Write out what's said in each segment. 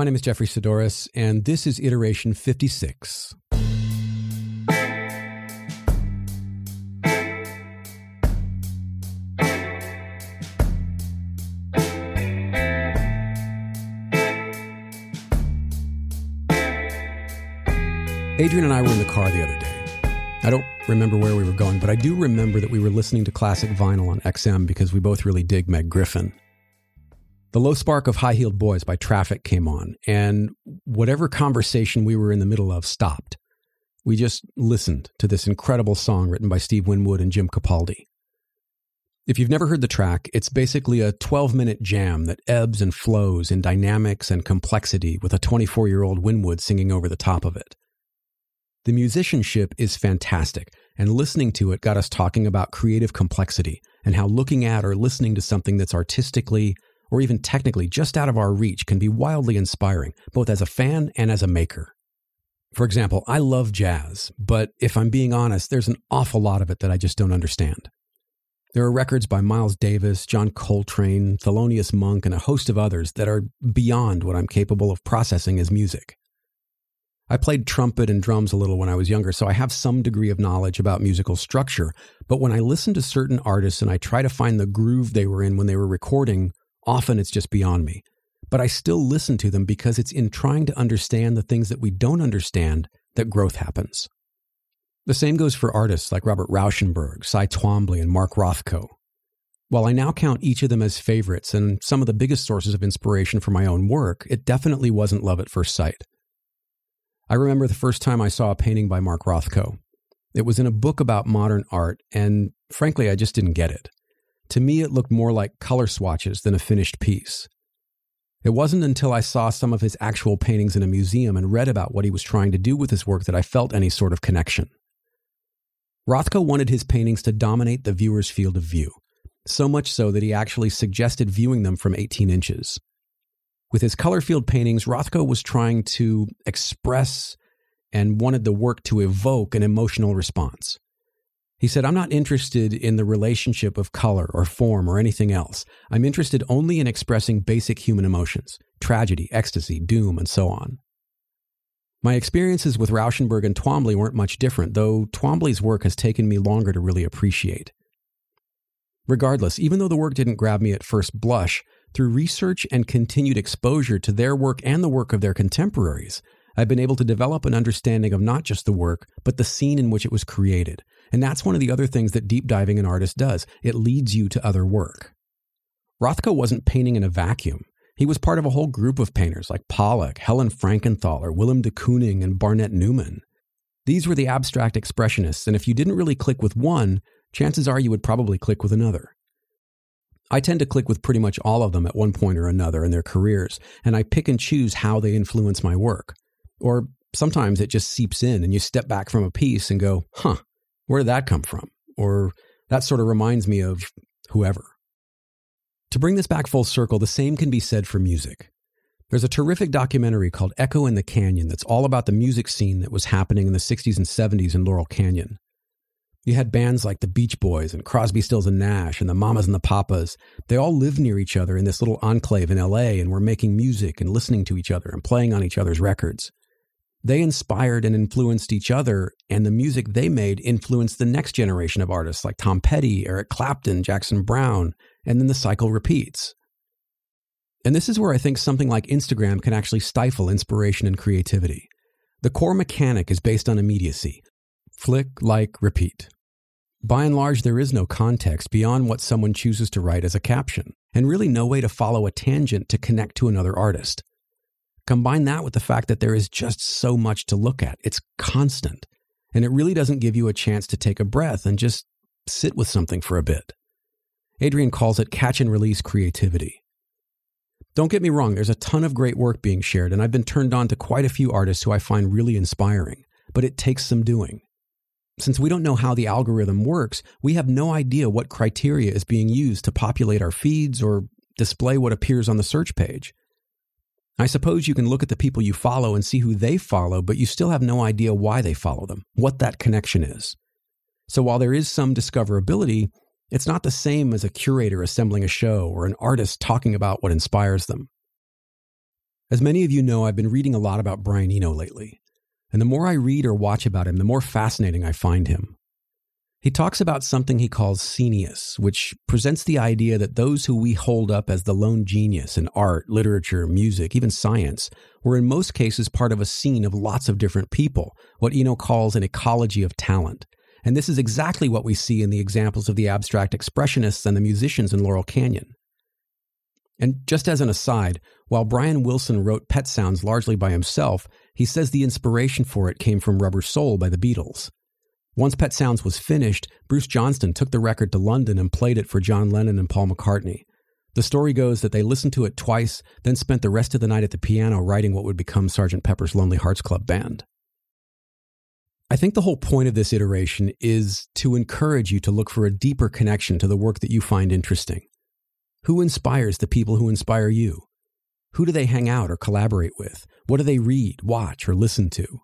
My name is Jeffery Saddoris, and this is iteration 56. Adrianne and I were in the car the other day. I don't remember where we were going, but I do remember that we were listening to classic vinyl on XM because we both really dig Meg Griffin. The Low Spark of High Heeled Boys by Traffic came on, and whatever conversation we were in the middle of stopped. We just listened to this incredible song written by Steve Winwood and Jim Capaldi. If you've never heard the track, it's basically a 12 minute jam that ebbs and flows in dynamics and complexity with a 24 year old Winwood singing over the top of it. The musicianship is fantastic, and listening to it got us talking about creative complexity and how looking at or listening to something that's artistically or even technically just out of our reach can be wildly inspiring, both as a fan and as a maker. For example, I love jazz, but if I'm being honest, there's an awful lot of it that I just don't understand. There are records by Miles Davis, John Coltrane, Thelonious Monk, and a host of others that are beyond what I'm capable of processing as music. I played trumpet and drums a little when I was younger, so I have some degree of knowledge about musical structure. But when I listen to certain artists and I try to find the groove they were in when they were recording, often it's just beyond me. But I still listen to them because it's in trying to understand the things that we don't understand that growth happens. The same goes for artists like Robert Rauschenberg, Cy Twombly, and Mark Rothko. While I now count each of them as favorites and some of the biggest sources of inspiration for my own work, it definitely wasn't love at first sight. I remember the first time I saw a painting by Mark Rothko. It was in a book about modern art, and frankly, I just didn't get it. To me, it looked more like color swatches than a finished piece. It wasn't until I saw some of his actual paintings in a museum and read about what he was trying to do with his work that I felt any sort of connection. Rothko wanted his paintings to dominate the viewer's field of view, so much so that he actually suggested viewing them from 18 inches. With his color field paintings, Rothko was trying to express and wanted the work to evoke an emotional response. He said, I'm not interested in the relationship of color or form or anything else. I'm interested only in expressing basic human emotions tragedy, ecstasy, doom, and so on. My experiences with Rauschenberg and Twombly weren't much different, though Twombly's work has taken me longer to really appreciate. Regardless, even though the work didn't grab me at first blush, through research and continued exposure to their work and the work of their contemporaries, I've been able to develop an understanding of not just the work, but the scene in which it was created. And that's one of the other things that deep diving an artist does it leads you to other work. Rothko wasn't painting in a vacuum. He was part of a whole group of painters like Pollock, Helen Frankenthaler, Willem de Kooning, and Barnett Newman. These were the abstract expressionists, and if you didn't really click with one, chances are you would probably click with another. I tend to click with pretty much all of them at one point or another in their careers, and I pick and choose how they influence my work. Or sometimes it just seeps in and you step back from a piece and go, huh, where did that come from? Or that sort of reminds me of whoever. To bring this back full circle, the same can be said for music. There's a terrific documentary called Echo in the Canyon that's all about the music scene that was happening in the 60s and 70s in Laurel Canyon. You had bands like the Beach Boys and Crosby, Stills and Nash and the Mamas and the Papas. They all lived near each other in this little enclave in LA and were making music and listening to each other and playing on each other's records. They inspired and influenced each other, and the music they made influenced the next generation of artists like Tom Petty, Eric Clapton, Jackson Browne, and then the cycle repeats. And this is where I think something like Instagram can actually stifle inspiration and creativity. The core mechanic is based on immediacy. Flick, like, repeat. By and large, there is no context beyond what someone chooses to write as a caption, and really no way to follow a tangent to connect to another artist. Combine that with the fact that there is just so much to look at. It's constant, and it really doesn't give you a chance to take a breath and just sit with something for a bit. Adrianne calls it catch and release creativity. Don't get me wrong, there's a ton of great work being shared, and I've been turned on to quite a few artists who I find really inspiring, but it takes some doing. Since we don't know how the algorithm works, we have no idea what criteria is being used to populate our feeds or display what appears on the search page. I suppose you can look at the people you follow and see who they follow, but you still have no idea why they follow them, what that connection is. So while there is some discoverability, it's not the same as a curator assembling a show or an artist talking about what inspires them. As many of you know, I've been reading a lot about Brian Eno lately. And the more I read or watch about him, the more fascinating I find him. He talks about something he calls scenius, which presents the idea that those who we hold up as the lone genius in art, literature, music, even science, were in most cases part of a scene of lots of different people, what Eno calls an ecology of talent. And this is exactly what we see in the examples of the abstract expressionists and the musicians in Laurel Canyon. And just as an aside, while Brian Wilson wrote Pet Sounds largely by himself, he says the inspiration for it came from Rubber Soul by the Beatles. Once Pet Sounds was finished, Bruce Johnston took the record to London and played it for John Lennon and Paul McCartney. The story goes that they listened to it twice, then spent the rest of the night at the piano writing what would become Sgt. Pepper's Lonely Hearts Club Band. I think the whole point of this iteration is to encourage you to look for a deeper connection to the work that you find interesting. Who inspires the people who inspire you? Who do they hang out or collaborate with? What do they read, watch, or listen to?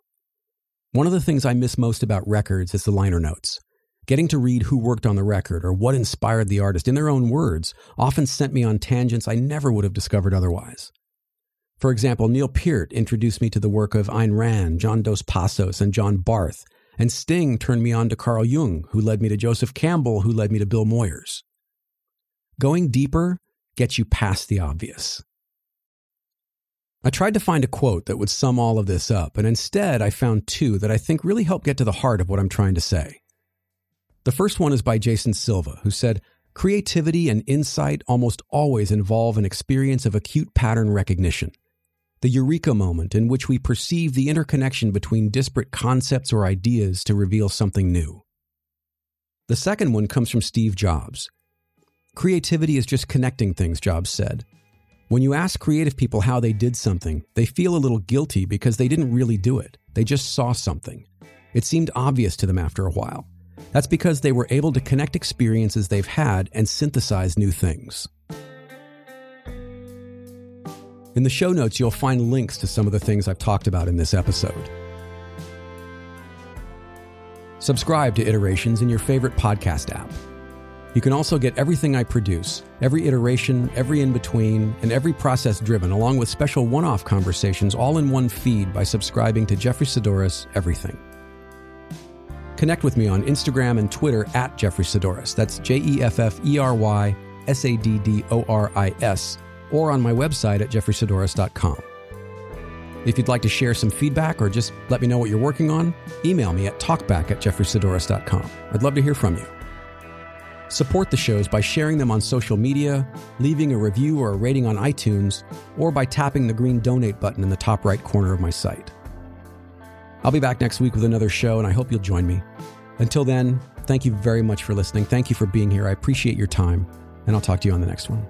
One of the things I miss most about records is the liner notes. Getting to read who worked on the record or what inspired the artist in their own words often sent me on tangents I never would have discovered otherwise. For example, Neil Peart introduced me to the work of Ayn Rand, John Dos Passos, and John Barth, and Sting turned me on to Carl Jung, who led me to Joseph Campbell, who led me to Bill Moyers. Going deeper gets you past the obvious. I tried to find a quote that would sum all of this up, and instead I found two that I think really help get to the heart of what I'm trying to say. The first one is by Jason Silva, who said, Creativity and insight almost always involve an experience of acute pattern recognition, the eureka moment in which we perceive the interconnection between disparate concepts or ideas to reveal something new. The second one comes from Steve Jobs. Creativity is just connecting things, Jobs said. When you ask creative people how they did something, they feel a little guilty because they didn't really do it. They just saw something. It seemed obvious to them after a while. That's because they were able to connect experiences they've had and synthesize new things. In the show notes, you'll find links to some of the things I've talked about in this episode. Subscribe to Iterations in your favorite podcast app. You can also get everything I produce, every iteration, every in between, and every process driven, along with special one off conversations all in one feed by subscribing to Jeffery Saddoris Everything. Connect with me on Instagram and Twitter at Jeffery Saddoris. That's J E F F E R Y S A D D O R I S, or on my website at jefferysaddoris.com. If you'd like to share some feedback or just let me know what you're working on, email me at talkback at jefferysaddoris.com. I'd love to hear from you. Support the shows by sharing them on social media, leaving a review or a rating on iTunes, or by tapping the green donate button in the top right corner of my site. I'll be back next week with another show, and I hope you'll join me. Until then, thank you very much for listening. Thank you for being here. I appreciate your time, and I'll talk to you on the next one.